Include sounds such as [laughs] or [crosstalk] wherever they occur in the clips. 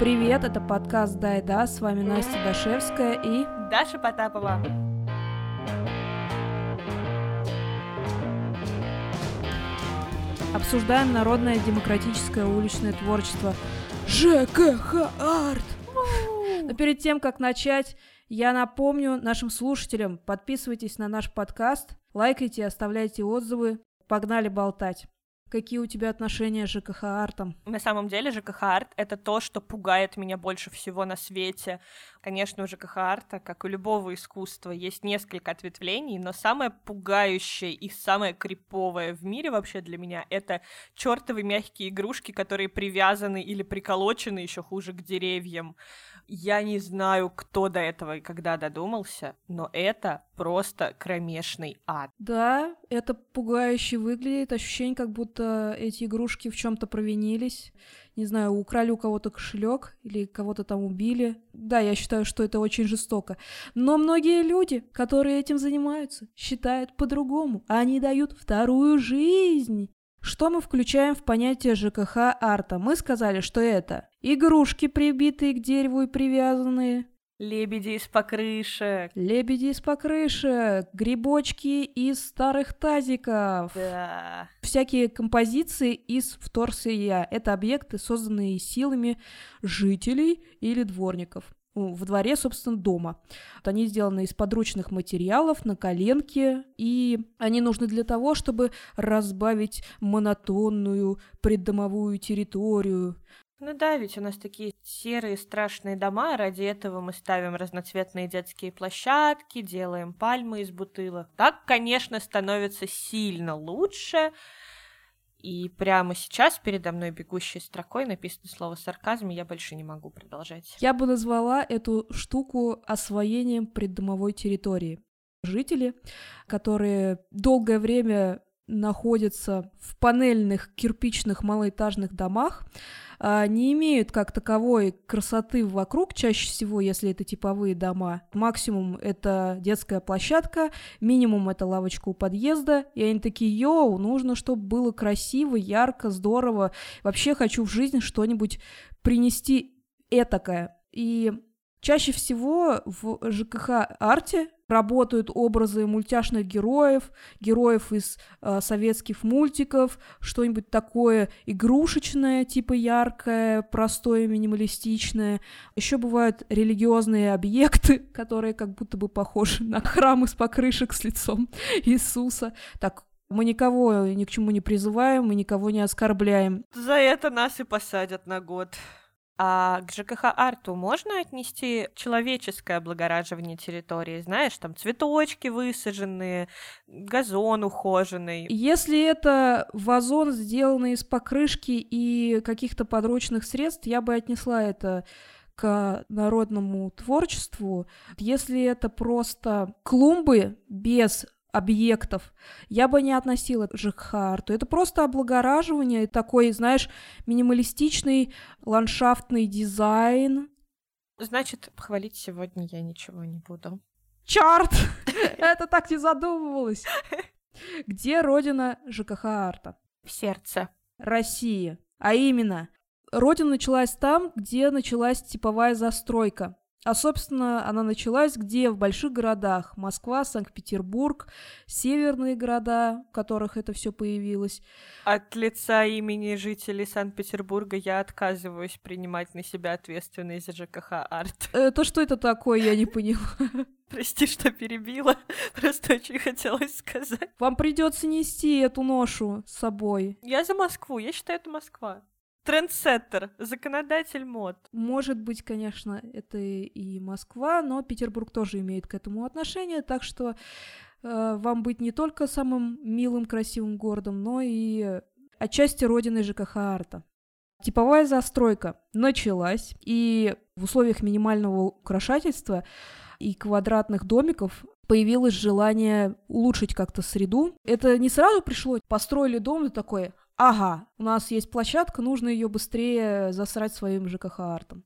Привет, это подкаст «Дай да», с вами Настя Дашевская и... Даша Потапова. Обсуждаем народное демократическое уличное творчество ЖКХ Арт. Но перед тем, как начать, я напомню нашим слушателям, подписывайтесь на наш подкаст, лайкайте, оставляйте отзывы. Погнали болтать. Какие у тебя отношения с ЖКХ артом? На самом деле ЖКХ арт — это то, что пугает меня больше всего на свете. Конечно, у ЖКХ арта, как у любого искусства, есть несколько ответвлений, но самое пугающее и самое криповое в мире вообще для меня — это чертовы мягкие игрушки, которые привязаны или приколочены еще хуже к деревьям. Я не знаю, кто до этого и когда додумался, но это просто кромешный ад. Да, это пугающе выглядит, ощущение, как будто эти игрушки в чем-то провинились. Не знаю, украли у кого-то кошелек или кого-то там убили. Да, я считаю, что это очень жестоко. Но многие люди, которые этим занимаются, считают по-другому. Они дают вторую жизнь что мы включаем в понятие ЖКХ арта? Мы сказали, что это игрушки, прибитые к дереву и привязанные, Лебеди из покрышек. Лебеди из покрышек, грибочки из старых тазиков. Да. Всякие композиции из вторсырья. Это объекты, созданные силами жителей или дворников в дворе, собственно, дома. Вот они сделаны из подручных материалов на коленке, и они нужны для того, чтобы разбавить монотонную преддомовую территорию. Ну да, ведь у нас такие серые страшные дома, ради этого мы ставим разноцветные детские площадки, делаем пальмы из бутылок. Так, конечно, становится сильно лучше, и прямо сейчас передо мной бегущей строкой написано слово сарказм, и я больше не могу продолжать. Я бы назвала эту штуку освоением преддомовой территории. Жители, которые долгое время находятся в панельных кирпичных малоэтажных домах, не имеют как таковой красоты вокруг, чаще всего, если это типовые дома. Максимум это детская площадка, минимум это лавочка у подъезда, и они такие, йоу, нужно, чтобы было красиво, ярко, здорово. Вообще хочу в жизнь что-нибудь принести этакое. И Чаще всего в ЖКХ-арте работают образы мультяшных героев, героев из э, советских мультиков, что-нибудь такое игрушечное, типа яркое, простое, минималистичное. Еще бывают религиозные объекты, [laughs] которые как будто бы похожи на храм из покрышек с лицом [laughs] Иисуса. Так, мы никого ни к чему не призываем, мы никого не оскорбляем. За это нас и посадят на год. А к ЖКХ-арту можно отнести человеческое облагораживание территории? Знаешь, там цветочки высаженные, газон ухоженный. Если это вазон, сделанный из покрышки и каких-то подручных средств, я бы отнесла это к народному творчеству. Если это просто клумбы без объектов, я бы не относила к ЖКХ-арту. Это просто облагораживание, такой, знаешь, минималистичный ландшафтный дизайн. Значит, хвалить сегодня я ничего не буду. Чарт! [laughs] Это так не задумывалось. Где родина ЖКХ-арта? В сердце. России. А именно, родина началась там, где началась типовая застройка. А, собственно, она началась где? В больших городах. Москва, Санкт-Петербург, северные города, в которых это все появилось. От лица имени жителей Санкт-Петербурга я отказываюсь принимать на себя ответственность за ЖКХ арт. Это что это такое, я не поняла. [laughs] Прости, что перебила. Просто очень хотелось сказать. Вам придется нести эту ношу с собой. Я за Москву. Я считаю, это Москва трендсеттер, законодатель мод. Может быть, конечно, это и Москва, но Петербург тоже имеет к этому отношение, так что э, вам быть не только самым милым, красивым городом, но и отчасти родиной ЖКХ арта. Типовая застройка началась, и в условиях минимального украшательства и квадратных домиков появилось желание улучшить как-то среду. Это не сразу пришло, построили дом и такое, ага, у нас есть площадка, нужно ее быстрее засрать своим ЖКХ-артом.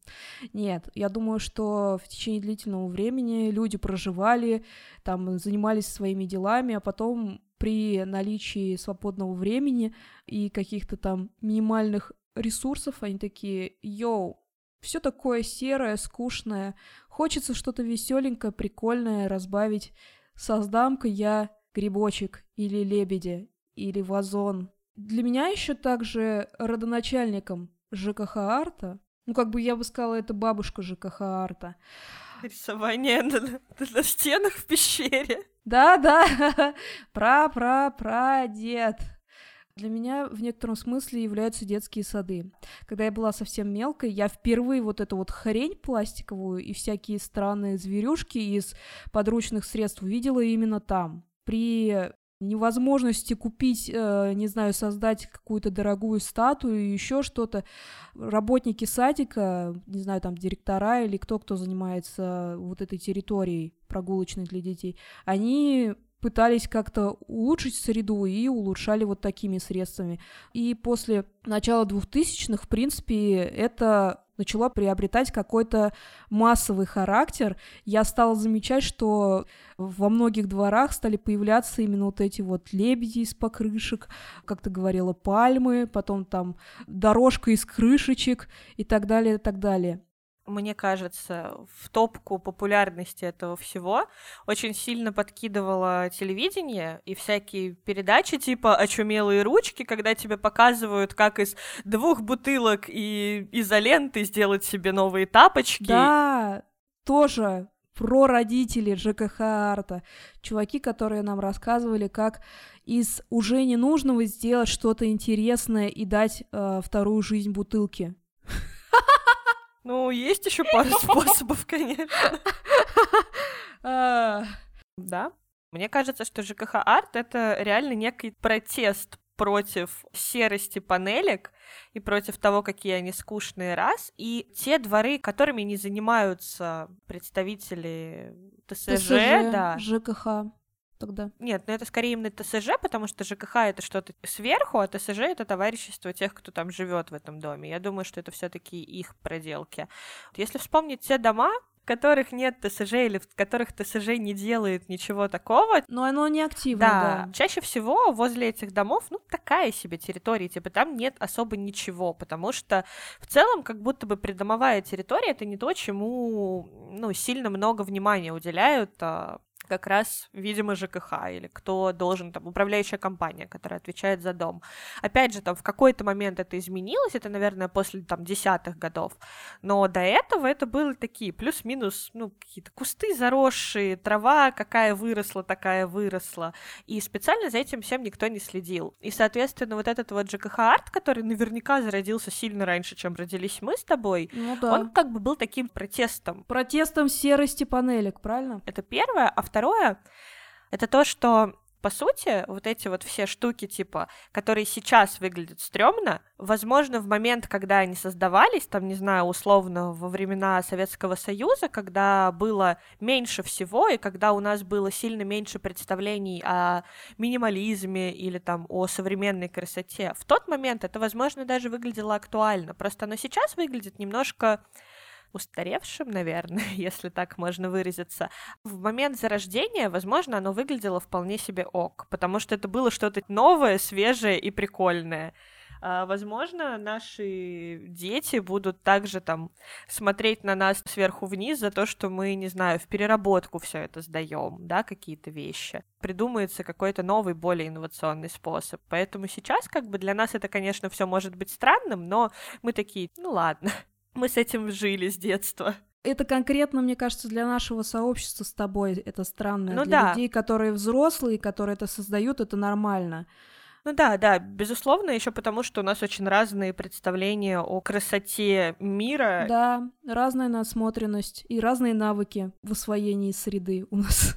Нет, я думаю, что в течение длительного времени люди проживали, там, занимались своими делами, а потом при наличии свободного времени и каких-то там минимальных ресурсов они такие, йоу, Все такое серое, скучное. Хочется что-то веселенькое, прикольное разбавить. Создам-ка я грибочек или лебедя или вазон. Для меня еще также родоначальником ЖКХ Арта, ну как бы я бы сказала, это бабушка ЖКХ Арта. Рисование на, на, на стенах в пещере. Да, да, [laughs] пра-пра-прадед. Для меня в некотором смысле являются детские сады. Когда я была совсем мелкой, я впервые вот эту вот хрень пластиковую и всякие странные зверюшки из подручных средств увидела именно там. При невозможности купить, э, не знаю, создать какую-то дорогую статую, еще что-то. Работники садика, не знаю, там директора или кто, кто занимается вот этой территорией прогулочной для детей, они пытались как-то улучшить среду и улучшали вот такими средствами. И после начала 2000-х, в принципе, это начало приобретать какой-то массовый характер. Я стала замечать, что во многих дворах стали появляться именно вот эти вот лебеди из покрышек, как ты говорила, пальмы, потом там дорожка из крышечек и так далее, и так далее мне кажется, в топку популярности этого всего очень сильно подкидывало телевидение и всякие передачи типа «Очумелые ручки», когда тебе показывают, как из двух бутылок и изоленты сделать себе новые тапочки. Да, тоже про родителей ЖКХ Арта. Чуваки, которые нам рассказывали, как из уже ненужного сделать что-то интересное и дать э, вторую жизнь бутылке. [laughs] Ну, есть еще пару [laughs] способов, конечно. [laughs] А. Да. Мне кажется, что ЖКХ Арт — это реально некий протест против серости панелек и против того, какие они скучные, раз. И те дворы, которыми не занимаются представители ТСЖ, ТСЖ да. ЖКХ тогда? Нет, ну это скорее именно ТСЖ, потому что ЖКХ это что-то сверху, а ТСЖ это товарищество тех, кто там живет в этом доме. Я думаю, что это все-таки их проделки. Если вспомнить те дома, в которых нет ТСЖ или в которых ТСЖ не делает ничего такого. Но оно не активно, да. да. Чаще всего возле этих домов, ну, такая себе территория, типа там нет особо ничего, потому что в целом как будто бы придомовая территория — это не то, чему, ну, сильно много внимания уделяют а, как раз, видимо, ЖКХ или кто должен, там, управляющая компания, которая отвечает за дом. Опять же, там, в какой-то момент это изменилось, это, наверное, после, там, десятых годов, но до этого это были такие плюс-минус, ну, какие-то кусты заросшие, трава какая выросла, такая выросла, и специально за этим всем никто не следил. И, соответственно, вот этот вот ЖКХ-арт, который наверняка зародился сильно раньше, чем родились мы с тобой, ну, да. он как бы был таким протестом. Протестом серости панелек, правильно? Это первое, а второе, это то, что по сути, вот эти вот все штуки, типа, которые сейчас выглядят стрёмно, возможно, в момент, когда они создавались, там, не знаю, условно, во времена Советского Союза, когда было меньше всего, и когда у нас было сильно меньше представлений о минимализме или там о современной красоте, в тот момент это, возможно, даже выглядело актуально. Просто оно сейчас выглядит немножко устаревшим, наверное, [laughs] если так можно выразиться. В момент зарождения, возможно, оно выглядело вполне себе ок, потому что это было что-то новое, свежее и прикольное. А, возможно, наши дети будут также там смотреть на нас сверху вниз за то, что мы, не знаю, в переработку все это сдаем, да, какие-то вещи. Придумается какой-то новый, более инновационный способ. Поэтому сейчас как бы для нас это, конечно, все может быть странным, но мы такие, ну ладно, мы с этим жили с детства. Это конкретно, мне кажется, для нашего сообщества с тобой это странно. Ну, для да. людей, которые взрослые, которые это создают, это нормально. Ну да, да, безусловно, еще потому, что у нас очень разные представления о красоте мира. Да, разная насмотренность и разные навыки в освоении среды у нас.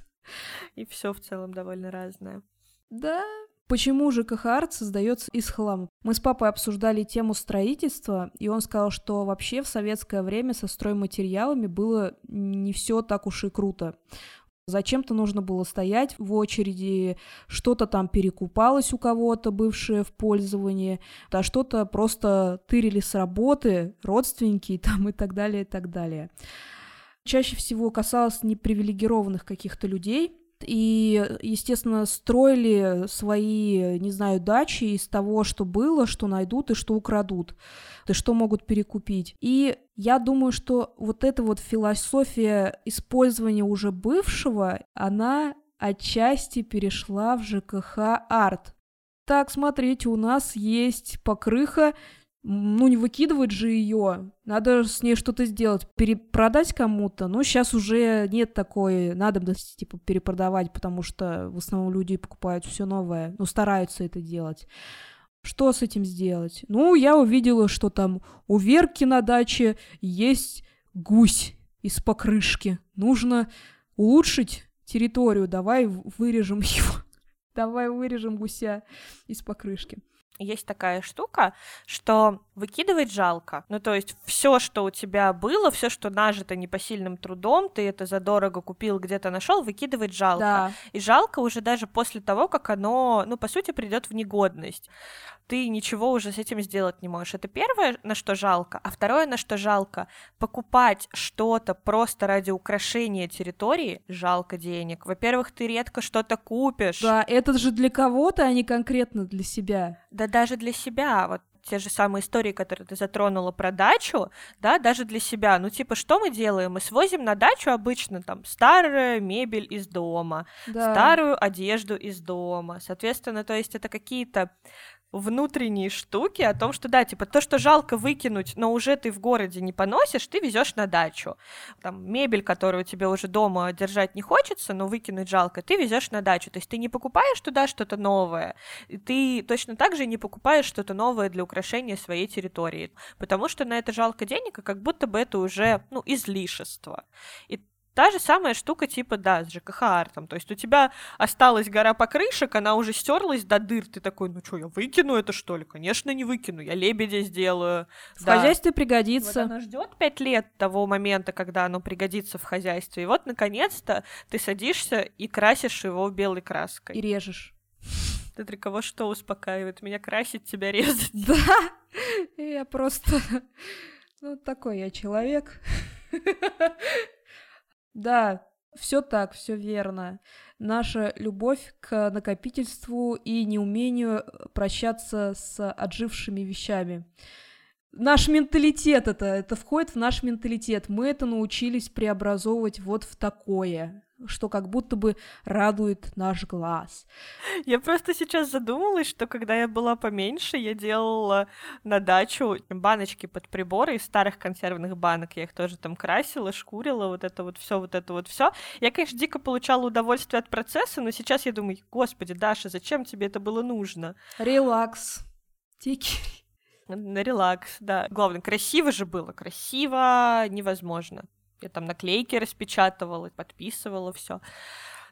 И все в целом довольно разное. Да, Почему же КХАРТ создается из хлама? Мы с папой обсуждали тему строительства, и он сказал, что вообще в советское время со стройматериалами было не все так уж и круто. Зачем-то нужно было стоять в очереди, что-то там перекупалось у кого-то, бывшее в пользовании, а что-то просто тырили с работы, родственники [laughs] там и так далее, и так далее. Чаще всего касалось непривилегированных каких-то людей, и, естественно, строили свои, не знаю, дачи из того, что было, что найдут и что украдут, и что могут перекупить. И я думаю, что вот эта вот философия использования уже бывшего, она отчасти перешла в ЖКХ арт. Так, смотрите, у нас есть покрыха, ну не выкидывать же ее, надо с ней что-то сделать, перепродать кому-то. Ну сейчас уже нет такой надобности типа перепродавать, потому что в основном люди покупают все новое, ну стараются это делать. Что с этим сделать? Ну, я увидела, что там у Верки на даче есть гусь из покрышки. Нужно улучшить территорию. Давай вырежем [laughs] его. Давай вырежем гуся из покрышки есть такая штука, что выкидывать жалко. Ну, то есть все, что у тебя было, все, что нажито непосильным трудом, ты это задорого купил, где-то нашел, выкидывать жалко. Да. И жалко уже даже после того, как оно, ну, по сути, придет в негодность. Ты ничего уже с этим сделать не можешь. Это первое, на что жалко. А второе, на что жалко, покупать что-то просто ради украшения территории, жалко денег. Во-первых, ты редко что-то купишь. Да, это же для кого-то, а не конкретно для себя. Да даже для себя. Вот те же самые истории, которые ты затронула про дачу, да, даже для себя. Ну, типа, что мы делаем? Мы свозим на дачу обычно там старую мебель из дома, да. старую одежду из дома. Соответственно, то есть это какие-то внутренние штуки о том, что да, типа то, что жалко выкинуть, но уже ты в городе не поносишь, ты везешь на дачу. Там мебель, которую тебе уже дома держать не хочется, но выкинуть жалко, ты везешь на дачу. То есть ты не покупаешь туда что-то новое, и ты точно так же не покупаешь что-то новое для украшения своей территории, потому что на это жалко денег, и как будто бы это уже, ну, излишество. И Та же самая штука типа, да, с ЖКХ артом. То есть у тебя осталась гора покрышек, она уже стерлась до дыр. Ты такой, ну что, я выкину это что ли? Конечно, не выкину, я лебедя сделаю. В да. хозяйстве пригодится. Вот оно ждет пять лет того момента, когда оно пригодится в хозяйстве. И вот, наконец-то, ты садишься и красишь его белой краской. И режешь. Ты для кого что успокаивает? Меня красить, тебя резать. [laughs] Да, я просто... Ну, такой я человек. [laughs] Да, все так, все верно. Наша любовь к накопительству и неумению э, прощаться с отжившими вещами. Наш менталитет это, это входит в наш менталитет. Мы это научились преобразовывать вот в такое что как будто бы радует наш глаз. Я просто сейчас задумалась, что когда я была поменьше, я делала на дачу баночки под приборы из старых консервных банок. Я их тоже там красила, шкурила, вот это вот все, вот это вот все. Я, конечно, дико получала удовольствие от процесса, но сейчас я думаю, господи, Даша, зачем тебе это было нужно? Релакс. Тики. На релакс, да. Главное, красиво же было, красиво невозможно. Я там наклейки распечатывала, подписывала все.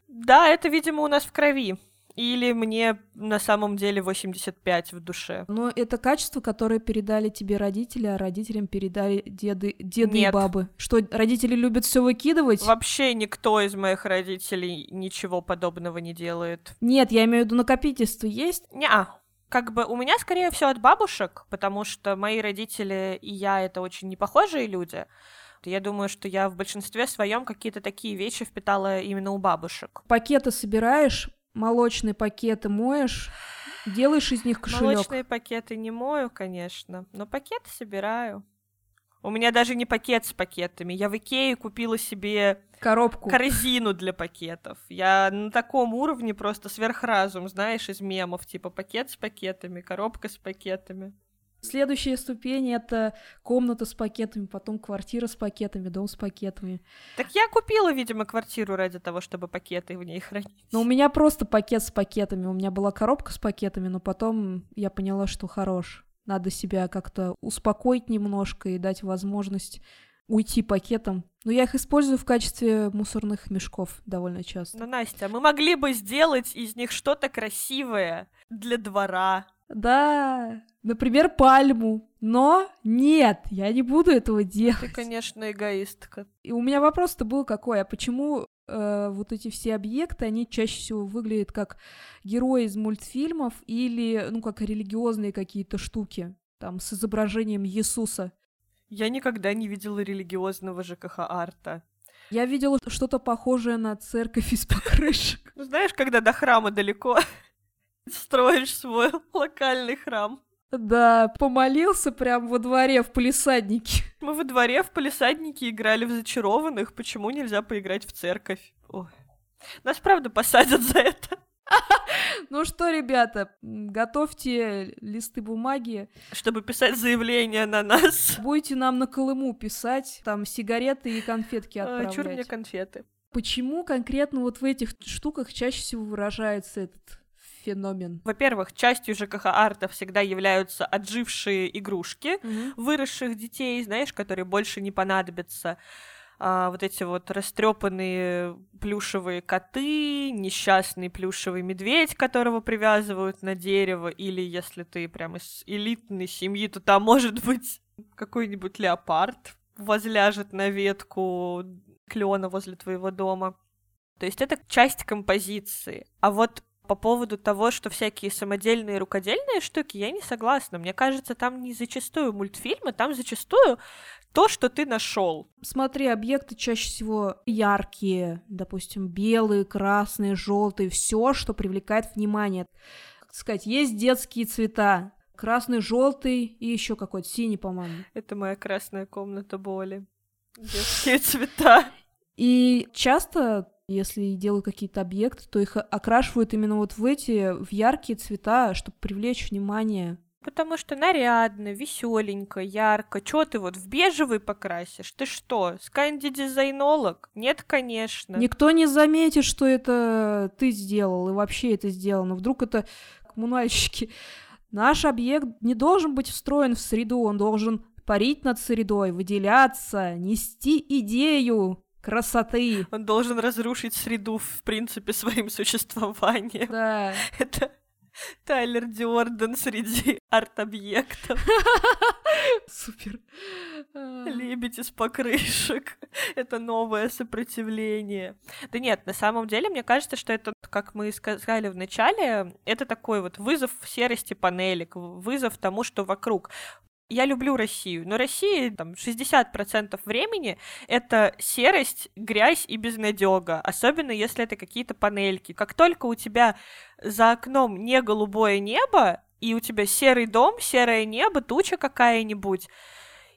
Да, это, видимо, у нас в крови. Или мне на самом деле 85 в душе. Но это качество, которое передали тебе родители, а родителям передали деды, деды Нет. и бабы. Что родители любят все выкидывать? Вообще никто из моих родителей ничего подобного не делает. Нет, я имею в виду накопительство есть? Не, как бы у меня скорее все от бабушек, потому что мои родители и я это очень непохожие люди. Я думаю, что я в большинстве своем какие-то такие вещи впитала именно у бабушек. Пакеты собираешь, молочные пакеты моешь, делаешь из них кошелек. Молочные пакеты не мою, конечно, но пакеты собираю. У меня даже не пакет с пакетами. Я в Икее купила себе коробку, корзину для пакетов. Я на таком уровне просто сверхразум, знаешь, из мемов, типа пакет с пакетами, коробка с пакетами. Следующая ступень — это комната с пакетами, потом квартира с пакетами, дом с пакетами. Так я купила, видимо, квартиру ради того, чтобы пакеты в ней хранить. Но у меня просто пакет с пакетами. У меня была коробка с пакетами, но потом я поняла, что хорош. Надо себя как-то успокоить немножко и дать возможность уйти пакетом. Но я их использую в качестве мусорных мешков довольно часто. Ну, Настя, мы могли бы сделать из них что-то красивое для двора. Да, например, пальму. Но нет, я не буду этого делать. Ты, конечно, эгоистка. И у меня вопрос-то был какой, а почему э, вот эти все объекты, они чаще всего выглядят как герои из мультфильмов или, ну, как религиозные какие-то штуки, там, с изображением Иисуса. Я никогда не видела религиозного ЖКХ-арта. Я видела что-то похожее на церковь из покрышек. Ну, знаешь, когда до храма далеко, [laughs] строишь свой локальный храм. Да, помолился прям во дворе в полисаднике. [laughs] Мы во дворе в полисаднике играли в зачарованных. Почему нельзя поиграть в церковь? Ой. Нас, правда, посадят за это. [laughs] Ну что, ребята, готовьте листы бумаги. Чтобы писать заявление на нас. Будете нам на Колыму писать, там сигареты и конфетки отправлять. А, чур мне конфеты. Почему конкретно вот в этих штуках чаще всего выражается этот феномен? Во-первых, частью ЖКХ арта всегда являются отжившие игрушки Мгм. выросших детей, знаешь, которые больше не понадобятся. А, вот эти вот растрепанные плюшевые коты, несчастный плюшевый медведь, которого привязывают на дерево, или если ты прям из элитной семьи, то там может быть какой-нибудь леопард возляжет на ветку клена возле твоего дома. То есть это часть композиции. А вот по поводу того, что всякие самодельные рукодельные штуки, я не согласна. Мне кажется, там не зачастую мультфильмы, там зачастую то, что ты нашел. Смотри, объекты чаще всего яркие, допустим, белые, красные, желтые, все, что привлекает внимание. Как сказать, есть детские цвета. Красный, желтый и еще какой-то синий, по-моему. Это моя красная комната боли. Детские цвета. И часто, если делают какие-то объекты, то их окрашивают именно вот в эти, в яркие цвета, чтобы привлечь внимание. Потому что нарядно, веселенько, ярко. Чё ты вот в бежевый покрасишь? Ты что, сканди-дизайнолог? Нет, конечно. Никто не заметит, что это ты сделал, и вообще это сделано. Вдруг это коммунальщики. Наш объект не должен быть встроен в среду, он должен парить над средой, выделяться, нести идею красоты. Он должен разрушить среду, в принципе, своим существованием. Да. [laughs] Это Тайлер Диорден среди арт-объектов. [laughs] Супер. А. Лебедь из покрышек. [laughs] Это новое сопротивление. Да нет, на самом деле, мне кажется, что это, как мы сказали в начале, это такой вот вызов серости панелек, вызов тому, что вокруг. Я люблю Россию, но Россия там 60% времени это серость, грязь и безнадега, особенно если это какие-то панельки. Как только у тебя за окном не голубое небо, и у тебя серый дом, серое небо, туча какая-нибудь,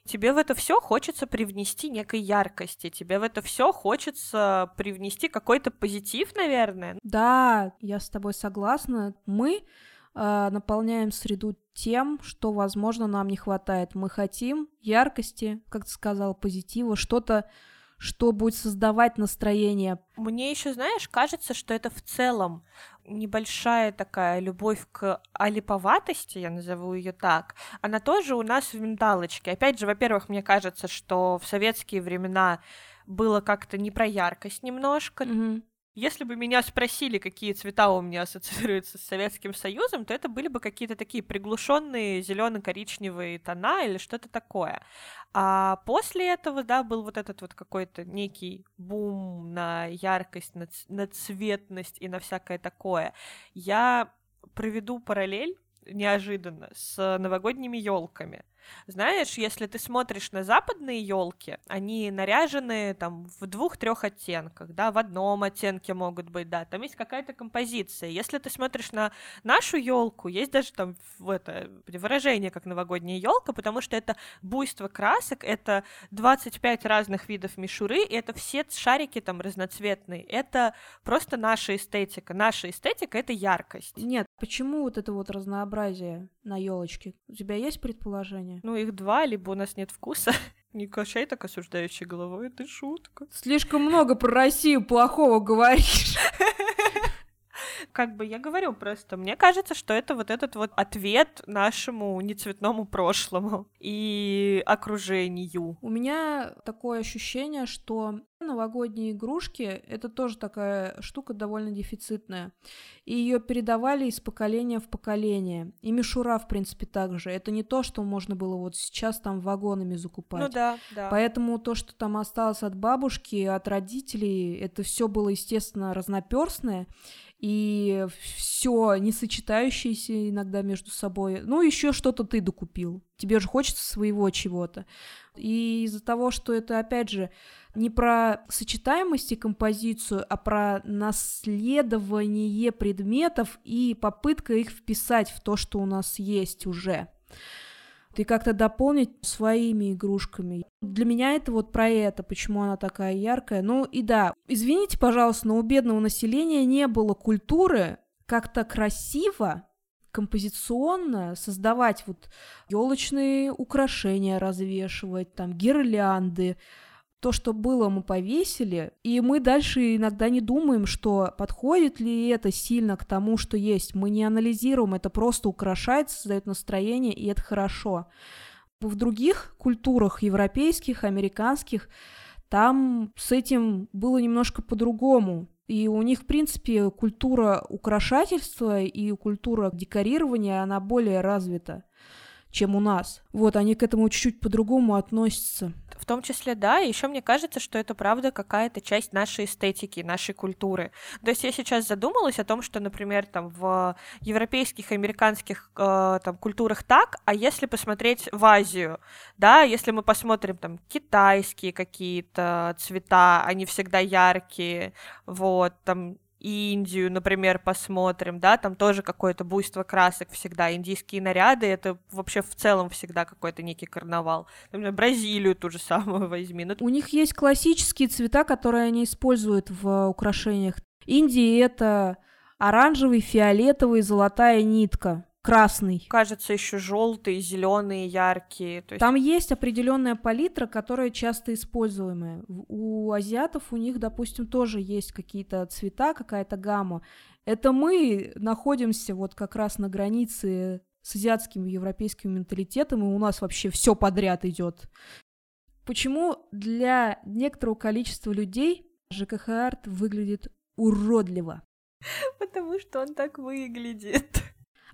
тебе в это все хочется привнести некой яркости, тебе в это все хочется привнести какой-то позитив, наверное. Да, я с тобой согласна. Мы наполняем среду тем, что, возможно, нам не хватает. Мы хотим яркости, как ты сказал, позитива, что-то, что будет создавать настроение. Мне еще, знаешь, кажется, что это в целом небольшая такая любовь к алиповатости, я назову ее так, она тоже у нас в менталочке. Опять же, во-первых, мне кажется, что в советские времена было как-то не про яркость немножко. Мгм. Если бы меня спросили, какие цвета у меня ассоциируются с Советским Союзом, то это были бы какие-то такие приглушенные зелено-коричневые тона или что-то такое. А после этого, да, был вот этот вот какой-то некий бум на яркость, на, на цветность и на всякое такое. Я проведу параллель неожиданно с новогодними елками. Знаешь, если ты смотришь на западные елки, они наряжены там в двух-трех оттенках, да, в одном оттенке могут быть, да, там есть какая-то композиция. Если ты смотришь на нашу елку, есть даже там в это выражение как новогодняя елка, потому что это буйство красок, это 25 разных видов мишуры, и это все шарики там разноцветные. Это просто наша эстетика. Наша эстетика это яркость. Нет, почему вот это вот разнообразие на елочке? У тебя есть предположение? Ну, их два, либо у нас нет вкуса. [laughs] Не качай так осуждающей головой, это шутка. Слишком много про Россию плохого говоришь. [laughs] Как бы я говорю просто, мне кажется, что это вот этот вот ответ нашему нецветному прошлому и окружению. У меня такое ощущение, что новогодние игрушки — это тоже такая штука довольно дефицитная. И ее передавали из поколения в поколение. И мишура, в принципе, также. Это не то, что можно было вот сейчас там вагонами закупать. Ну да, да. Поэтому то, что там осталось от бабушки, от родителей, это все было, естественно, разноперстное. и все не сочетающееся иногда между собой. Ну, еще что-то ты докупил. Тебе же хочется своего чего-то. И из-за того, что это, опять же, не про сочетаемость и композицию, а про наследование предметов и попытка их вписать в то, что у нас есть уже. И как-то дополнить своими игрушками. Для меня это вот про это, почему она такая яркая. Ну и да, извините, пожалуйста, но у бедного населения не было культуры как-то красиво композиционно создавать вот елочные украшения развешивать, там гирлянды, то, что было, мы повесили, и мы дальше иногда не думаем, что подходит ли это сильно к тому, что есть. Мы не анализируем, это просто украшает, создает настроение, и это хорошо. В других культурах, европейских, американских, там с этим было немножко по-другому. И у них, в принципе, культура украшательства и культура декорирования, она более развита чем у нас. Вот, они к этому чуть-чуть по-другому относятся. В том числе, да, и еще мне кажется, что это правда какая-то часть нашей эстетики, нашей культуры. То есть я сейчас задумалась о том, что, например, там в европейских, американских э, там культурах так, а если посмотреть в Азию, да, если мы посмотрим там китайские какие-то цвета, они всегда яркие, вот, там Индию, например, посмотрим, да, там тоже какое-то буйство красок всегда, индийские наряды, это вообще в целом всегда какой-то некий карнавал. Например, Бразилию ту же [laughs] самую возьми. Ну... У них есть классические цвета, которые они используют в украшениях. Индии это оранжевый, фиолетовый, золотая нитка красный. Кажется, еще желтые, зеленые, яркие. То есть... Там есть определенная палитра, которая часто используемая. У азиатов у них, допустим, тоже есть какие-то цвета, какая-то гамма. Это мы находимся вот как раз на границе с азиатским и европейским менталитетом, и у нас вообще все подряд идет. Почему для некоторого количества людей ЖКХ-арт выглядит уродливо? [laughs] Потому что он так выглядит.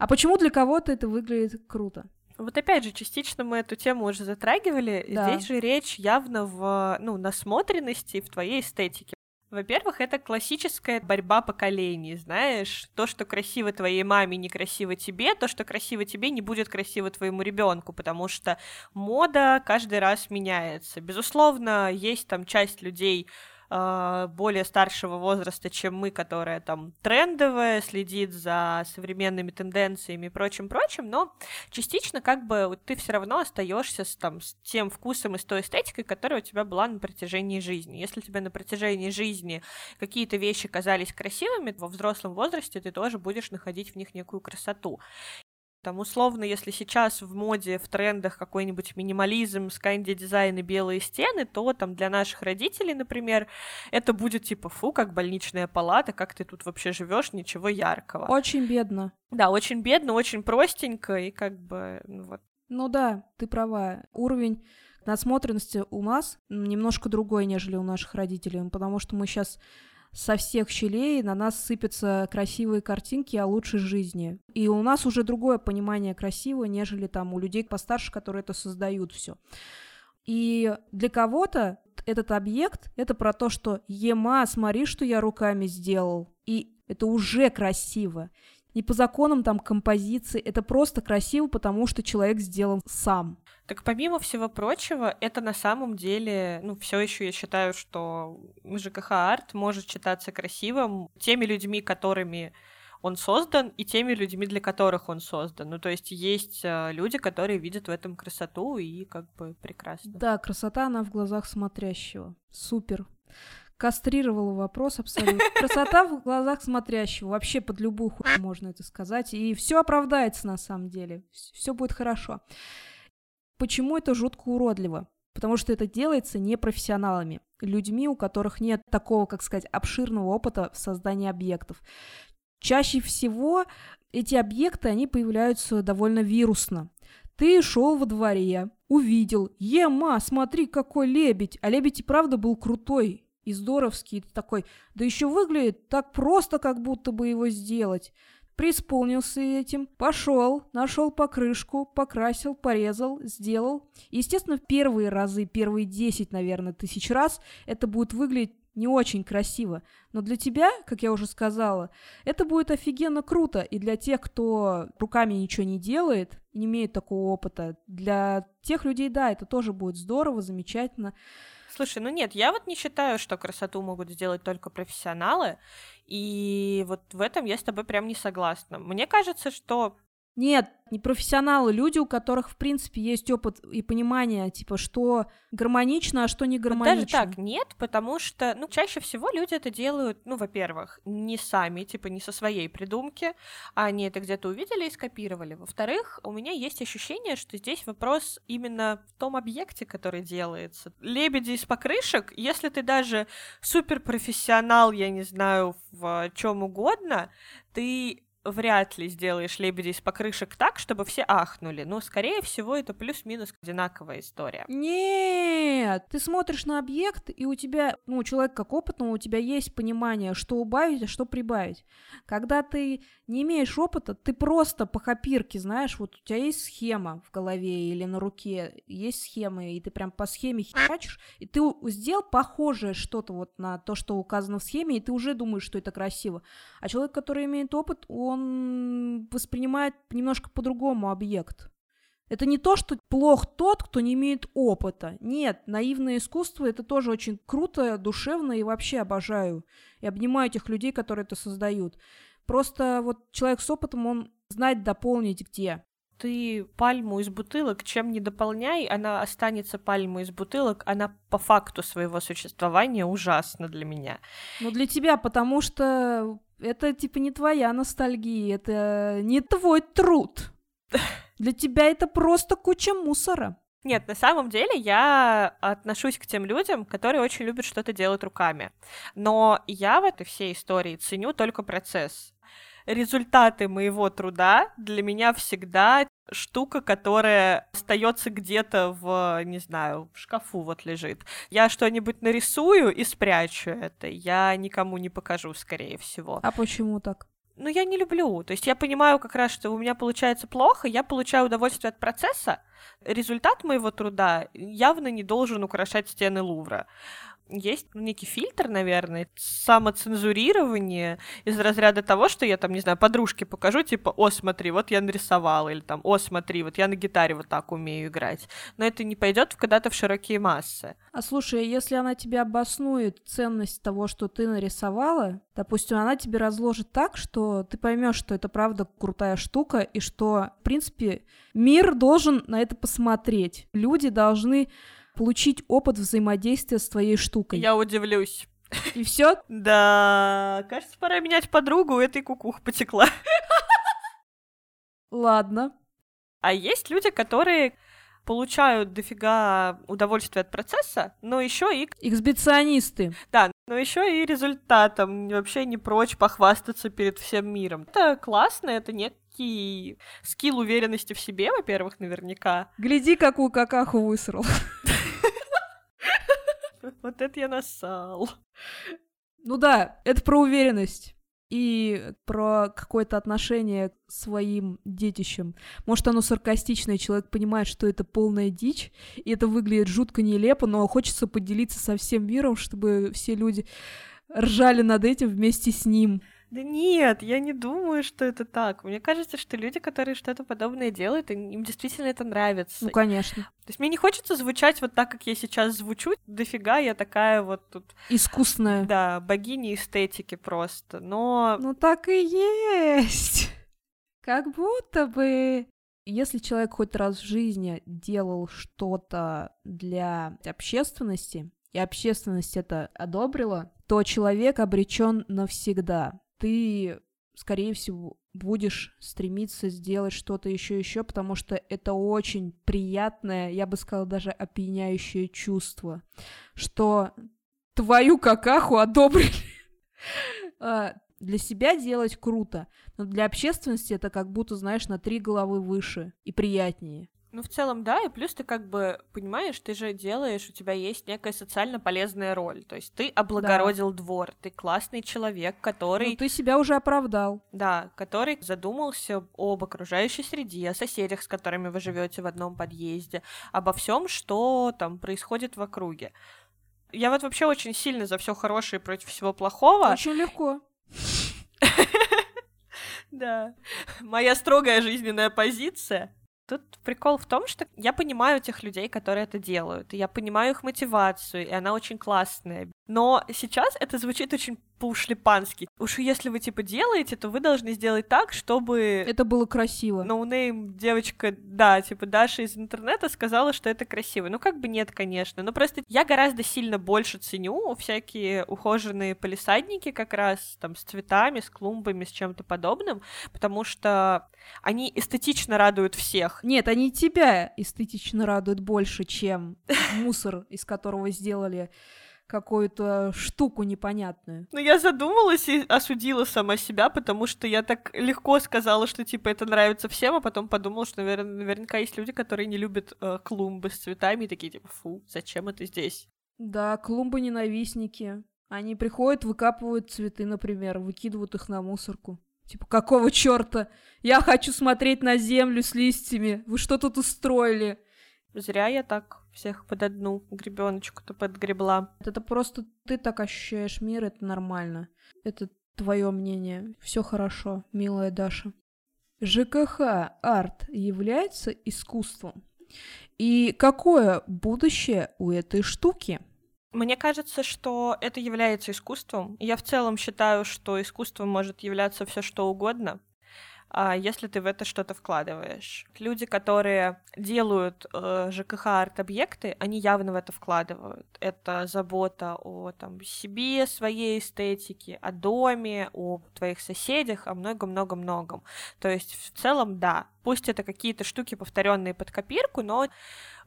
А почему для кого-то это выглядит круто? Вот опять же, частично мы эту тему уже затрагивали. Да. Здесь же речь явно в ну, насмотренности, в твоей эстетике. Во-первых, это классическая борьба поколений, знаешь, то, что красиво твоей маме, не красиво тебе, то, что красиво тебе, не будет красиво твоему ребенку, потому что мода каждый раз меняется. Безусловно, есть там часть людей, а, более старшего возраста, чем мы, которая там трендовая, следит за современными тенденциями и прочим-прочим, но частично как бы ты все равно остаешься с, там, с тем вкусом и с той эстетикой, которая у тебя была на протяжении жизни. Если тебе на протяжении жизни какие-то вещи казались красивыми, во взрослом возрасте ты тоже будешь находить в них некую красоту. Там, условно, если сейчас в моде, в трендах какой-нибудь минимализм, сканди дизайн и белые стены, то там для наших родителей, например, это будет типа, фу, как больничная палата, как ты тут вообще живешь, ничего яркого. Очень бедно. Да, очень бедно, очень простенько, и как бы, ну вот. Ну да, ты права. Уровень насмотренности у нас немножко другой, нежели у наших родителей, потому что мы сейчас со всех щелей на нас сыпятся красивые картинки о лучшей жизни. И у нас уже другое понимание красивого, нежели там у людей постарше, которые это создают все. И для кого-то этот объект — это про то, что «Ема, смотри, что я руками сделал». И это уже красиво. Не по законам там композиции, это просто красиво, потому что человек сделан сам. Так помимо всего прочего, это на самом деле, ну, все еще я считаю, что ЖКХ арт может считаться красивым теми людьми, которыми он создан, и теми людьми, для которых он создан. Ну, то есть есть э, люди, которые видят в этом красоту, и как бы прекрасно. Да, красота, она в глазах смотрящего. Супер. Кастрировала вопрос абсолютно. [laughs] Красота в глазах смотрящего. Вообще под любую хуйню можно это сказать. И все оправдается на самом деле. Все будет хорошо. Почему это жутко уродливо? Потому что это делается непрофессионалами, людьми, у которых нет такого, как сказать, обширного опыта в создании объектов. Чаще всего эти объекты, они появляются довольно вирусно. Ты шел во дворе, увидел, ема, смотри, какой лебедь, а лебедь и правда был крутой и здоровский, ты такой, да еще выглядит так просто, как будто бы его сделать преисполнился этим, пошел, нашел покрышку, покрасил, порезал, сделал. естественно, в первые разы, первые 10, наверное, тысяч раз это будет выглядеть не очень красиво. Но для тебя, как я уже сказала, это будет офигенно круто. И для тех, кто руками ничего не делает, не имеет такого опыта, для тех людей, да, это тоже будет здорово, замечательно. Слушай, ну нет, я вот не считаю, что красоту могут сделать только профессионалы, и вот в этом я с тобой прям не согласна. Мне кажется, что нет, не профессионалы, люди, у которых, в принципе, есть опыт и понимание, типа, что гармонично, а что не гармонично. Даже так, нет, потому что, ну, чаще всего люди это делают, ну, во-первых, не сами, типа, не со своей придумки, а они это где-то увидели и скопировали. Во-вторых, у меня есть ощущение, что здесь вопрос именно в том объекте, который делается. Лебеди из покрышек, если ты даже суперпрофессионал, я не знаю, в чем угодно, ты вряд ли сделаешь лебедей из покрышек так, чтобы все ахнули. Но, скорее всего, это плюс-минус одинаковая история. Нет! Ты смотришь на объект, и у тебя, ну, у человека как опытного, у тебя есть понимание, что убавить, а что прибавить. Когда ты не имеешь опыта, ты просто по копирке, знаешь, вот у тебя есть схема в голове или на руке, есть схемы, и ты прям по схеме херачишь, и ты сделал похожее что-то вот на то, что указано в схеме, и ты уже думаешь, что это красиво. А человек, который имеет опыт, он воспринимает немножко по-другому объект. Это не то, что плох тот, кто не имеет опыта. Нет, наивное искусство это тоже очень круто, душевно и вообще обожаю. И обнимаю этих людей, которые это создают. Просто вот человек с опытом, он знает дополнить где. Ты пальму из бутылок чем не дополняй, она останется пальмой из бутылок, она по факту своего существования ужасна для меня. Ну, для тебя, потому что это типа не твоя ностальгия, это не твой труд. [laughs] Для тебя это просто куча мусора. Нет, на самом деле я отношусь к тем людям, которые очень любят что-то делать руками. Но я в этой всей истории ценю только процесс. Результаты моего труда для меня всегда штука, которая остается где-то в, не знаю, в шкафу вот лежит. Я что-нибудь нарисую и спрячу это. Я никому не покажу, скорее всего. А почему так? ну, я не люблю. То есть я понимаю как раз, что у меня получается плохо, я получаю удовольствие от процесса. Результат моего труда явно не должен украшать стены Лувра есть некий фильтр, наверное, самоцензурирование из разряда того, что я там, не знаю, подружке покажу, типа, о, смотри, вот я нарисовала, или там, о, смотри, вот я на гитаре вот так умею играть. Но это не пойдет когда-то в широкие массы. А слушай, а если она тебе обоснует ценность того, что ты нарисовала, допустим, она тебе разложит так, что ты поймешь, что это правда крутая штука, и что, в принципе, мир должен на это посмотреть. Люди должны получить опыт взаимодействия с твоей штукой. Я удивлюсь. И все? Да, кажется, пора менять подругу, этой кукуха потекла. Ладно. А есть люди, которые получают дофига удовольствия от процесса, но еще и... Эксбиционисты. Да, но еще и результатом. Вообще не прочь похвастаться перед всем миром. Это классно, это некий скилл уверенности в себе, во-первых, наверняка. Гляди, какую какаху высрал. [laughs] [laughs] Вот это я насал. Ну да, это про уверенность и про какое-то отношение к своим детищам. Может, оно саркастичное, человек понимает, что это полная дичь, и это выглядит жутко нелепо, но хочется поделиться со всем миром, чтобы все люди ржали над этим вместе с ним. Да нет, я не думаю, что это так. Мне кажется, что люди, которые что-то подобное делают, им действительно это нравится. Ну, конечно. То есть мне не хочется звучать вот так, как я сейчас звучу. Дофига я такая вот тут... Искусная. Да, богиня эстетики просто. Но... Ну так и есть. [laughs] Как будто бы... Если человек хоть раз в жизни делал что-то для общественности, и общественность это одобрила, то человек обречен навсегда ты, скорее всего, будешь стремиться сделать что-то еще еще, потому что это очень приятное, я бы сказала, даже опьяняющее чувство, что твою какаху одобрили. [laughs] А, для себя делать круто, но для общественности это как будто, знаешь, на три головы выше и приятнее. Ну, в целом, да, и плюс ты как бы понимаешь, ты же делаешь, у тебя есть некая социально полезная роль. То есть ты облагородил да. двор, ты классный человек, который... Ну, ты себя уже оправдал. Да, который задумался об окружающей среде, о соседях, с которыми вы живете в одном подъезде, обо всем, что там происходит в округе. Я вот вообще очень сильно за все хорошее против всего плохого. Очень легко. [laughs] Да. Моя строгая жизненная позиция. Тут прикол в том, что я понимаю тех людей, которые это делают, и я понимаю их мотивацию, и она очень классная. Но сейчас это звучит очень по-ушлепански. Уж если вы, типа, делаете, то вы должны сделать так, чтобы... Это было красиво. No-name девочка, да, типа, Даша из интернета сказала, что это красиво. Ну, как бы нет, конечно. Но просто я гораздо сильно больше ценю всякие ухоженные палисадники как раз, там, с цветами, с клумбами, с чем-то подобным, потому что они эстетично радуют всех. Нет, они тебя эстетично радуют больше, чем мусор, из которого сделали какую-то штуку непонятную. Ну, я задумалась и осудила сама себя, потому что я так легко сказала, что, типа, это нравится всем, а потом подумала, что, наверное, наверняка есть люди, которые не любят э, клумбы с цветами, и такие, типа, фу, зачем это здесь? Да, клумбы-ненавистники. Они приходят, выкапывают цветы, например, выкидывают их на мусорку. Типа, какого черта? Я хочу смотреть на землю с листьями. Вы что тут устроили? Зря я так всех под одну гребеночку-то подгребла. Это просто ты так ощущаешь мир, это нормально. Это твое мнение. Все хорошо, милая Даша. ЖКХ арт является искусством. И какое будущее у этой штуки? Мне кажется, что это является искусством. Я в целом считаю, что искусством может являться все что угодно. А, если ты в это что-то вкладываешь. Люди, которые делают э, ЖКХ арт-объекты, они явно в это вкладывают. Это забота о там, себе, своей эстетике, о доме, о твоих соседях, о многом-многом-многом. То есть в целом, да, пусть это какие-то штуки, повторенные под копирку, но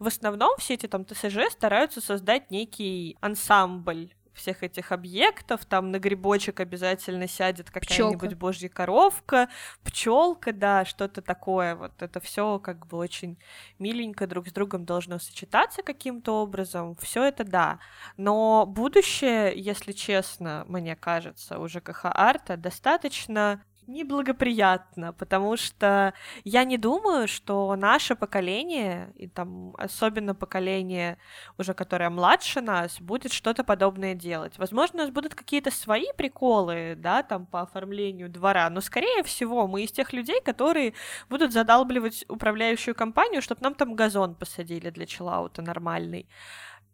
в основном все эти там ТСЖ стараются создать некий ансамбль всех этих объектов, там на грибочек обязательно сядет какая-нибудь божья коровка, пчелка, да, что-то такое. Вот это все как бы очень миленько друг с другом должно сочетаться каким-то образом. Все это да. Но будущее, если честно, мне кажется, у ЖКХ арта достаточно неблагоприятно, потому что я не думаю, что наше поколение, и там особенно поколение уже, которое младше нас, будет что-то подобное делать. Возможно, у нас будут какие-то свои приколы, да, там по оформлению двора, но скорее всего мы из тех людей, которые будут задалбливать управляющую компанию, чтобы нам там газон посадили для чиллаута нормальный,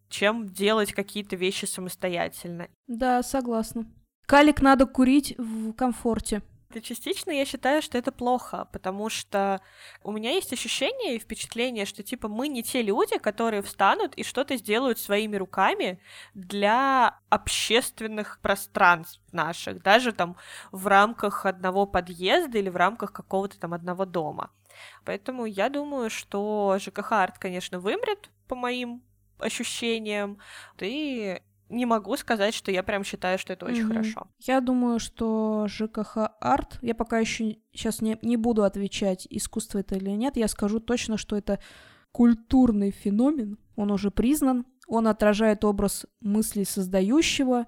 чем делать какие-то вещи самостоятельно. Да, согласна. Калик надо курить в комфорте. Частично я считаю, что это плохо, потому что у меня есть ощущение и впечатление, что типа мы не те люди, которые встанут и что-то сделают своими руками для общественных пространств наших, даже там в рамках одного подъезда или в рамках какого-то там одного дома. Поэтому я думаю, что ЖКХ арт, конечно, вымрет по моим ощущениям, и не могу сказать, что я прям считаю, что это очень mm-hmm. хорошо. Я думаю, что ЖКХ арт, я пока еще сейчас не, не буду отвечать, искусство это или нет, я скажу точно, что это культурный феномен, он уже признан, он отражает образ мысли создающего,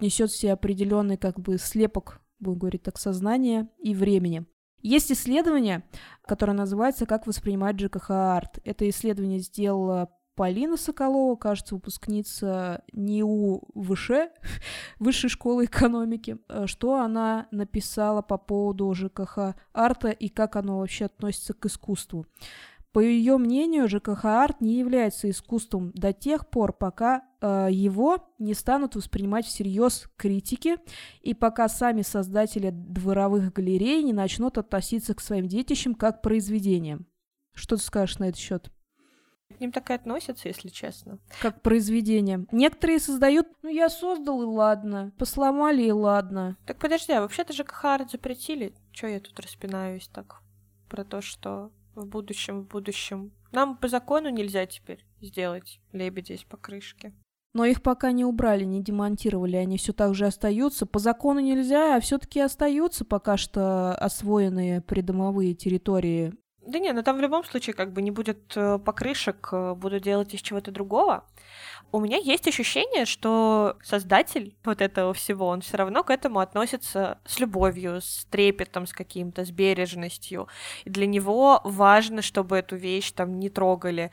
несет в себе определенный как бы слепок, будем говорить так, сознания и времени. Есть исследование, которое называется «Как воспринимать ЖКХ арт». Это исследование сделала Полина Соколова, кажется, выпускница НИУ ВШ, [laughs] Высшей школы экономики, э, что она написала по поводу ЖКХ арта и как оно вообще относится к искусству. По ее мнению, ЖКХ арт не является искусством до тех пор, пока э, его не станут воспринимать всерьез критики и пока сами создатели дворовых галерей не начнут относиться к своим детищам как произведениям. Что ты скажешь на этот счет? К ним так и относятся, если честно. Как произведение. Некоторые создают, ну я создал и ладно, посломали и ладно. Так подожди, а вообще-то же КХАР запретили. Чё я тут распинаюсь так? Про то, что в будущем, в будущем. Нам по закону нельзя теперь сделать лебедя из покрышки. Но их пока не убрали, не демонтировали, они все так же остаются. По закону нельзя, а все-таки остаются пока что освоенные придомовые территории да не, ну там в любом случае как бы не будет э, покрышек, э, буду делать из чего-то другого. У меня есть ощущение, что создатель вот этого всего, он все равно к этому относится с любовью, с трепетом, с каким-то, с бережностью. И для него важно, чтобы эту вещь там не трогали.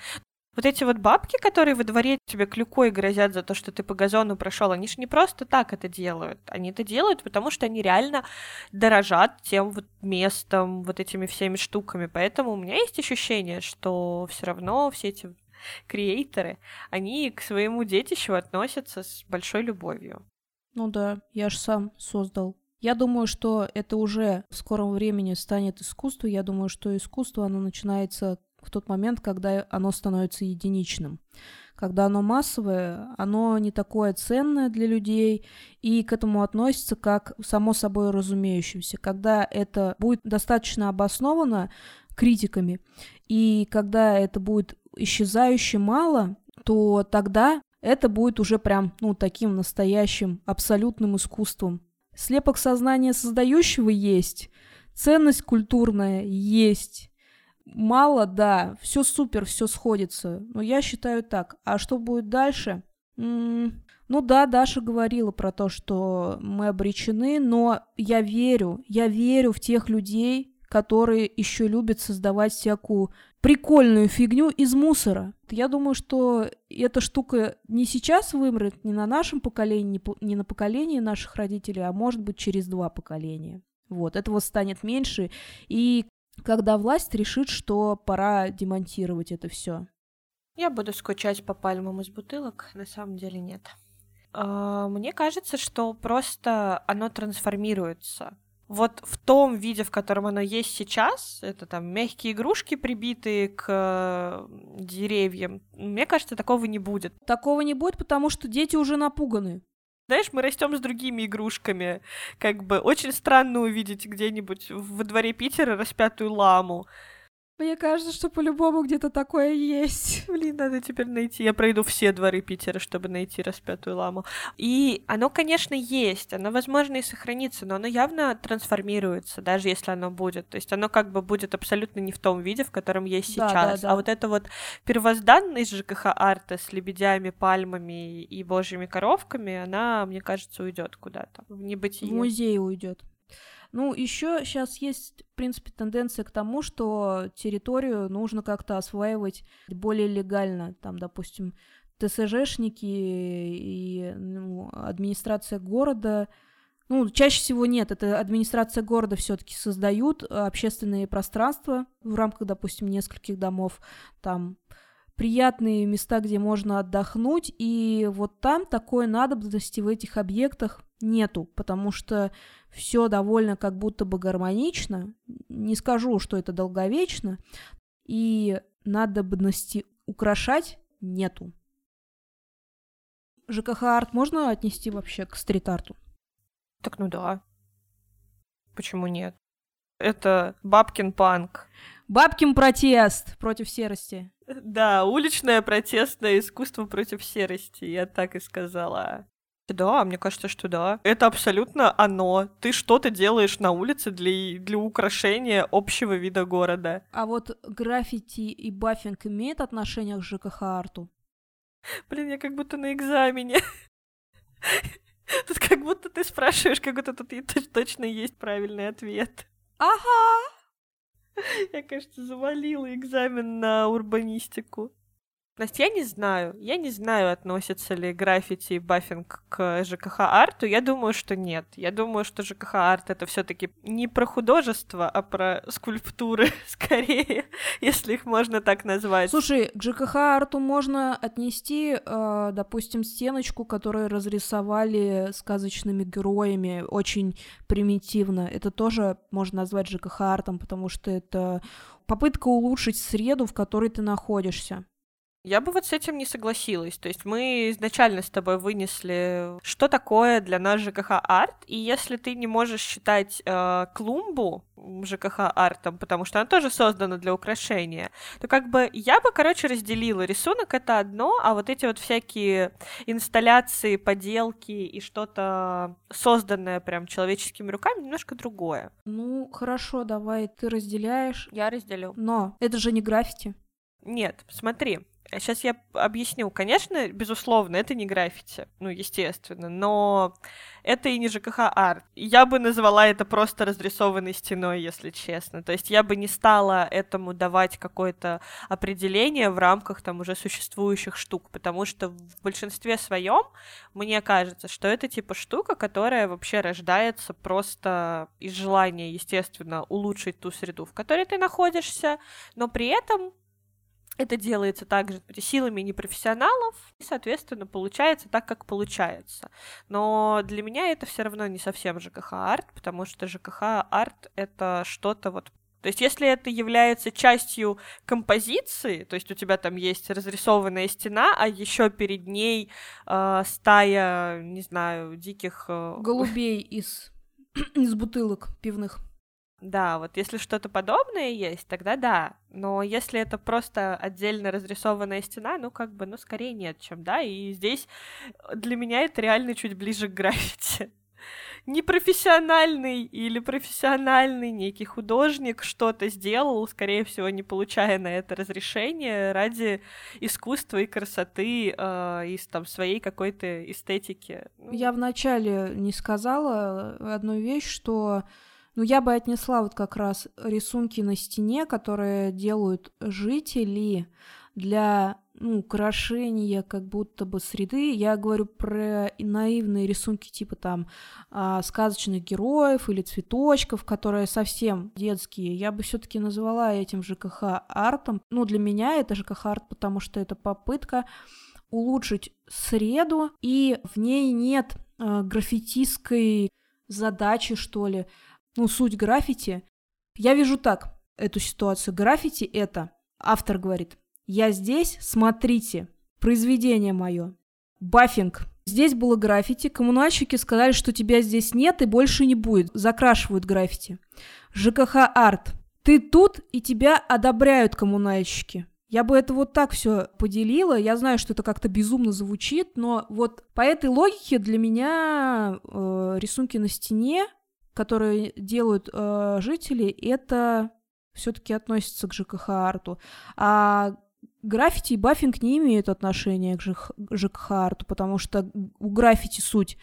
Вот эти вот бабки, которые во дворе тебе клюкой грозят за то, что ты по газону прошел, они же не просто так это делают. Они это делают, потому что они реально дорожат тем вот местом, вот этими всеми штуками. Поэтому у меня есть ощущение, что все равно все эти креаторы, они к своему детищу относятся с большой любовью. Ну да, я же сам создал. Я думаю, что это уже в скором времени станет искусство. Я думаю, что искусство, оно начинается в тот момент, когда оно становится единичным. Когда оно массовое, оно не такое ценное для людей, и к этому относится как само собой разумеющимся. Когда это будет достаточно обосновано критиками, и когда это будет исчезающе мало, то тогда это будет уже прям, ну, таким настоящим, абсолютным искусством. Слепок сознания создающего есть, ценность культурная есть, мало, да, все супер, все сходится. Но я считаю так. А что будет дальше? М-м- ну да, Даша говорила про то, что мы обречены, но я верю, я верю в тех людей, которые еще любят создавать всякую прикольную фигню из мусора. Я думаю, что эта штука не сейчас вымрет, не на нашем поколении, не на поколении наших родителей, а может быть через два поколения. Вот, этого станет меньше, и когда власть решит, что пора демонтировать это все. Я буду скучать по пальмам из бутылок, на самом деле нет. А, мне кажется, что просто оно трансформируется. Вот в том виде, в котором оно есть сейчас, это там мягкие игрушки, прибитые к деревьям, мне кажется, такого не будет. Такого не будет, потому что дети уже напуганы. Знаешь, мы растем с другими игрушками. Как бы очень странно увидеть где-нибудь во дворе Питера распятую ламу. Мне кажется, что по-любому где-то такое есть. [laughs] Блин, надо теперь найти. Я пройду все дворы Питера, чтобы найти распятую ламу. И оно, конечно, есть. Оно, возможно, и сохранится, но оно явно трансформируется, даже если оно будет. То есть оно как бы будет абсолютно не в том виде, в котором есть да, сейчас. Да, да. А вот это вот первозданность ЖКХ арта с лебедями, пальмами и божьими коровками, она, мне кажется, уйдет куда-то в небытие. В музей уйдет. Ну, еще сейчас есть, в принципе, тенденция к тому, что территорию нужно как-то осваивать более легально. Там, допустим, ТСЖшники и ну, администрация города. Ну, чаще всего нет, это администрация города все-таки создают общественные пространства в рамках, допустим, нескольких домов. Там приятные места, где можно отдохнуть, и вот там такой надобности в этих объектах нету, потому что все довольно как будто бы гармонично. Не скажу, что это долговечно, и надобности украшать нету. ЖКХ арт можно отнести вообще к стрит-арту? Так ну да. Почему нет? Это бабкин панк. Бабкин протест против серости. Да, уличное протестное искусство против серости, я так и сказала. Да, мне кажется, что да. Это абсолютно оно. Ты что-то делаешь на улице для, для украшения общего вида города. А вот граффити и баффинг имеют отношение к ЖКХ-арту? Блин, я как будто на экзамене. [laughs] Тут как будто ты спрашиваешь, как будто тут точно есть правильный ответ. Ага! Я, кажется, завалила экзамен на урбанистику. Настя, я не знаю. Я не знаю, относятся ли граффити и баффинг к ЖКХ-арту. Я думаю, что нет. Я думаю, что ЖКХ-арт — это все таки не про художество, а про скульптуры, [laughs] скорее, если их можно так назвать. Слушай, к ЖКХ-арту можно отнести, э, допустим, стеночку, которую разрисовали сказочными героями очень примитивно. Это тоже можно назвать ЖКХ-артом, потому что это попытка улучшить среду, в которой ты находишься. Я бы вот с этим не согласилась. То есть мы изначально с тобой вынесли, что такое для нас ЖКХ арт, и если ты не можешь считать э, клумбу ЖКХ артом, потому что она тоже создана для украшения, то как бы я бы, короче, разделила. Рисунок — это одно, а вот эти вот всякие инсталляции, поделки и что-то созданное прям человеческими руками немножко другое. Ну, хорошо, давай, ты разделяешь. Я разделю. Но это же не граффити. Нет, смотри, Сейчас я объясню. Конечно, безусловно, это не граффити, ну, естественно, но это и не ЖКХ арт. Я бы назвала это просто разрисованной стеной, если честно. То есть я бы не стала этому давать какое-то определение в рамках там уже существующих штук, потому что в большинстве своем мне кажется, что это типа штука, которая вообще рождается просто из желания, естественно, улучшить ту среду, в которой ты находишься, но при этом это делается также силами непрофессионалов, и, соответственно, получается так, как получается. Но для меня это все равно не совсем ЖКХ-арт, потому что ЖКХ-арт — это что-то вот то есть, если это является частью композиции, то есть у тебя там есть разрисованная стена, а еще перед ней э, стая, не знаю, диких э... голубей из [clears throat] из бутылок пивных. Да, вот если что-то подобное есть, тогда да. Но если это просто отдельно разрисованная стена, ну, как бы, ну, скорее нет, чем да. И здесь для меня это реально чуть ближе к граффити. [laughs] Непрофессиональный или профессиональный некий художник что-то сделал, скорее всего, не получая на это разрешение, ради искусства и красоты, э, из там своей какой-то эстетики. Ну. Я вначале не сказала одну вещь, что ну, я бы отнесла вот как раз рисунки на стене, которые делают жители для ну, украшения как будто бы среды. Я говорю про наивные рисунки типа там а, сказочных героев или цветочков, которые совсем детские. Я бы все-таки назвала этим ЖКХ артом. Ну, для меня это ЖКХ арт, потому что это попытка улучшить среду, и в ней нет э, граффитистской задачи, что ли, ну, суть граффити. Я вижу так эту ситуацию. Граффити — это, автор говорит, я здесь, смотрите, произведение мое. Баффинг. Здесь было граффити, коммунальщики сказали, что тебя здесь нет и больше не будет. Закрашивают граффити. ЖКХ арт. Ты тут, и тебя одобряют коммунальщики. Я бы это вот так все поделила. Я знаю, что это как-то безумно звучит, но вот по этой логике для меня э, рисунки на стене которые делают э, жители, это все-таки относится к ЖКХ-арту. А граффити и баффинг не имеют отношения к ЖКХ-арту, потому что у граффити суть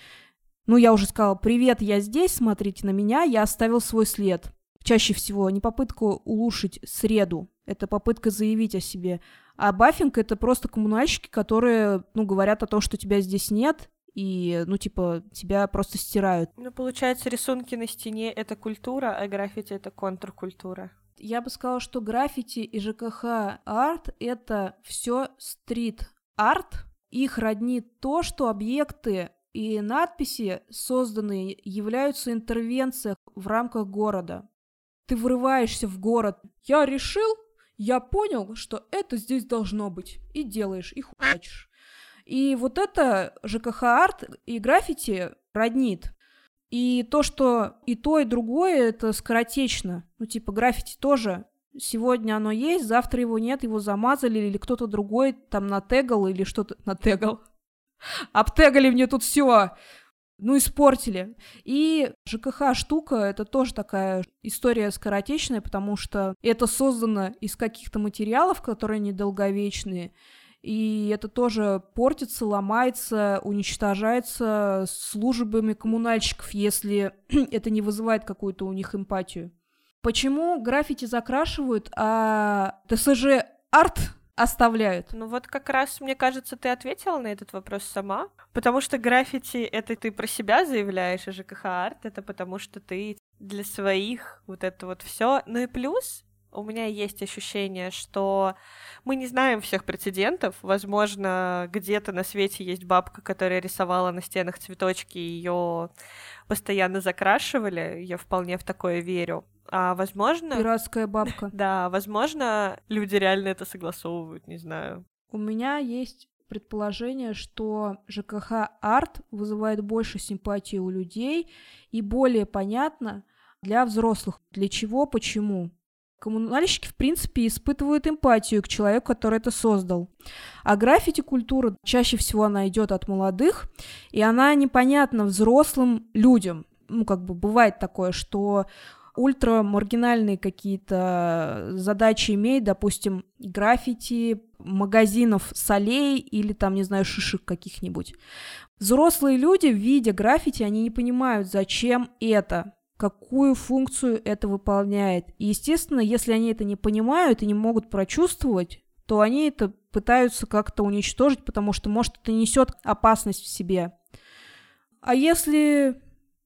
ну, я уже сказала, привет, я здесь, смотрите на меня, я оставил свой след. Чаще всего не попытка улучшить среду, это попытка заявить о себе. А баффинг — это просто коммунальщики, которые, ну, говорят о том, что тебя здесь нет, и, ну, типа, тебя просто стирают. Ну, получается, рисунки на стене — это культура, а граффити — это контркультура. Я бы сказала, что граффити и ЖКХ арт — это все стрит-арт. Их роднит то, что объекты и надписи, созданные, являются интервенцией в рамках города. Ты врываешься в город. Я решил, я понял, что это здесь должно быть. И делаешь, и хуячишь. И вот это ЖКХ-арт и граффити роднит. И то, что и то, и другое, это скоротечно. Ну, типа, граффити тоже сегодня оно есть, завтра его нет, его замазали, или кто-то другой там натегал или что-то [laughs] натегал. Обтегали мне тут все. Ну, испортили. И ЖКХ штука — это тоже такая история скоротечная, потому что это создано из каких-то материалов, которые недолговечные, и это тоже портится, ломается, уничтожается службами коммунальщиков, если [clears throat] это не вызывает какую-то у них эмпатию. Почему граффити закрашивают, а ТСЖ арт оставляют? Ну вот как раз, мне кажется, ты ответила на этот вопрос сама. Потому что граффити — это ты про себя заявляешь, а ЖКХ арт — это потому что ты для своих вот это вот все. Ну и плюс у меня есть ощущение, что мы не знаем всех прецедентов. Возможно, где-то на свете есть бабка, которая рисовала на стенах цветочки, ее постоянно закрашивали. Я вполне в такое верю. А возможно... Пиратская бабка. [laughs] Да, возможно, люди реально это согласовывают, не знаю. У меня есть предположение, что ЖКХ арт вызывает больше симпатии у людей и более понятно для взрослых. Для чего, почему. Коммунальщики, в принципе, испытывают эмпатию к человеку, который это создал. А граффити-культура, чаще всего она идет от молодых, и она непонятна взрослым людям. Ну, как бы бывает такое, что ультрамаргинальные какие-то задачи имеет, допустим, граффити магазинов солей или там, не знаю, шишек каких-нибудь. Взрослые люди, видя граффити, они не понимают, зачем это, какую функцию это выполняет. И, естественно, если они это не понимают и не могут прочувствовать, то они это пытаются как-то уничтожить, потому что, может, это несет опасность в себе. А если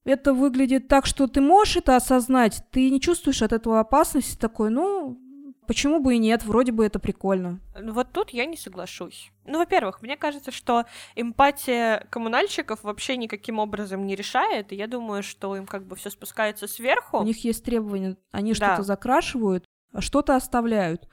это выглядит так, что ты можешь это осознать, ты не чувствуешь от этого опасности такой, ну, почему бы и нет, вроде бы это прикольно. Ну вот тут я не соглашусь. Ну, во-первых, мне кажется, что эмпатия коммунальщиков вообще никаким образом не решает, и я думаю, что им как бы все спускается сверху. У них есть требования, они да. что-то закрашивают, а что-то оставляют.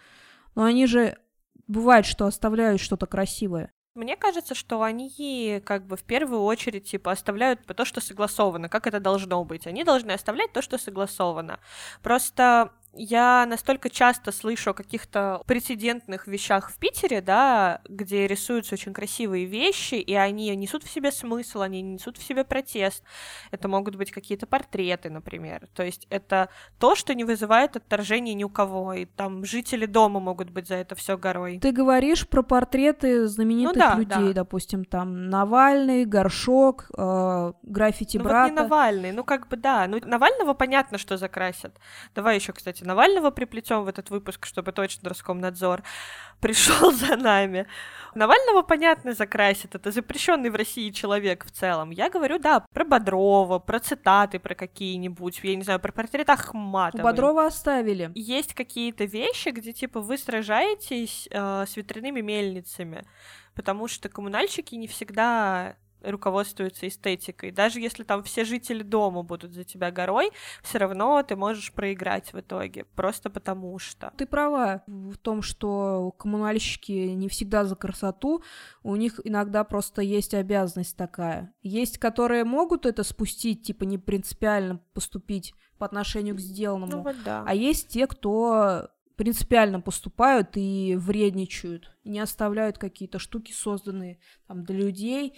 Но они же бывает, что оставляют что-то красивое. Мне кажется, что они как бы в первую очередь типа оставляют то, что согласовано, как это должно быть. Они должны оставлять то, что согласовано. Просто я настолько часто слышу о каких-то прецедентных вещах в Питере, да, где рисуются очень красивые вещи, и они несут в себе смысл, они несут в себе протест. Это могут быть какие-то портреты, например. То есть это то, что не вызывает отторжения ни у кого, и там жители дома могут быть за это все горой. Ты говоришь про портреты знаменитых ну, да, людей, да. допустим, там Навальный, Горшок, э, граффити ну, брата. Вот не Навальный, ну как бы да, ну Навального понятно, что закрасят. Давай еще, кстати, Навального приплетем в этот выпуск, чтобы точно Роскомнадзор [laughs] пришел за нами. Навального, понятно, закрасит. Это запрещенный в России человек в целом. Я говорю, да, про Бодрова, про цитаты про какие-нибудь, я не знаю, про портрет Ахматовой. Бодрова оставили. Есть какие-то вещи, где, типа, вы сражаетесь э, с ветряными мельницами, потому что коммунальщики не всегда руководствуются эстетикой. Даже если там все жители дома будут за тебя горой, все равно ты можешь проиграть в итоге, просто потому что. Ты права в том, что коммунальщики не всегда за красоту, у них иногда просто есть обязанность такая. Есть, которые могут это спустить, типа не принципиально поступить по отношению к сделанному, ну, вот да. а есть те, кто принципиально поступают и вредничают, и не оставляют какие-то штуки, созданные там для людей,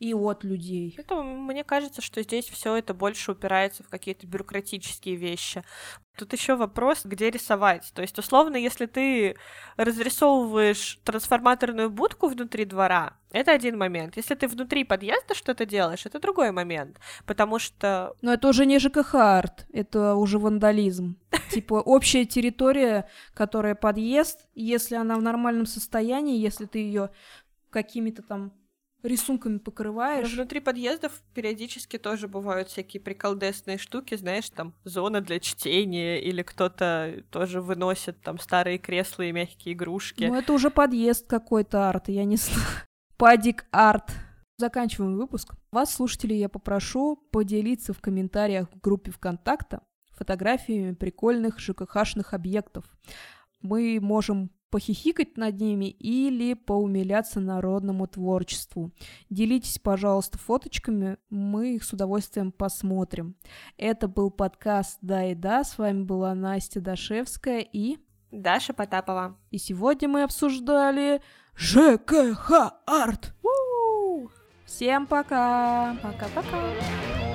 и от людей. Поэтому мне кажется, что здесь все это больше упирается в какие-то бюрократические вещи. Тут еще вопрос, где рисовать. То есть, условно, если ты разрисовываешь трансформаторную будку внутри двора, это один момент. Если ты внутри подъезда что-то делаешь, это другой момент. Потому что... Но это уже не ЖКХ-арт, это уже вандализм. [laughs] Типа общая территория, которая подъезд, если она в нормальном состоянии, если ты ее какими-то там рисунками покрываешь. Внутри подъездов периодически тоже бывают всякие приколдесные штуки, знаешь, там зона для чтения, или кто-то тоже выносит там старые кресла и мягкие игрушки. Ну, это уже подъезд какой-то арт, я не знаю. [laughs] Падик арт. Заканчиваем выпуск. Вас, слушатели, я попрошу поделиться в комментариях в группе ВКонтакта фотографиями прикольных ЖКХшных объектов. Мы можем похихикать над ними или поумиляться народному творчеству. Делитесь, пожалуйста, фоточками, мы их с удовольствием посмотрим. Это был подкаст «Да и да», с вами была Настя Дашевская и... Даша Потапова. И сегодня мы обсуждали ЖКХ-арт. Всем пока! Пока-пока!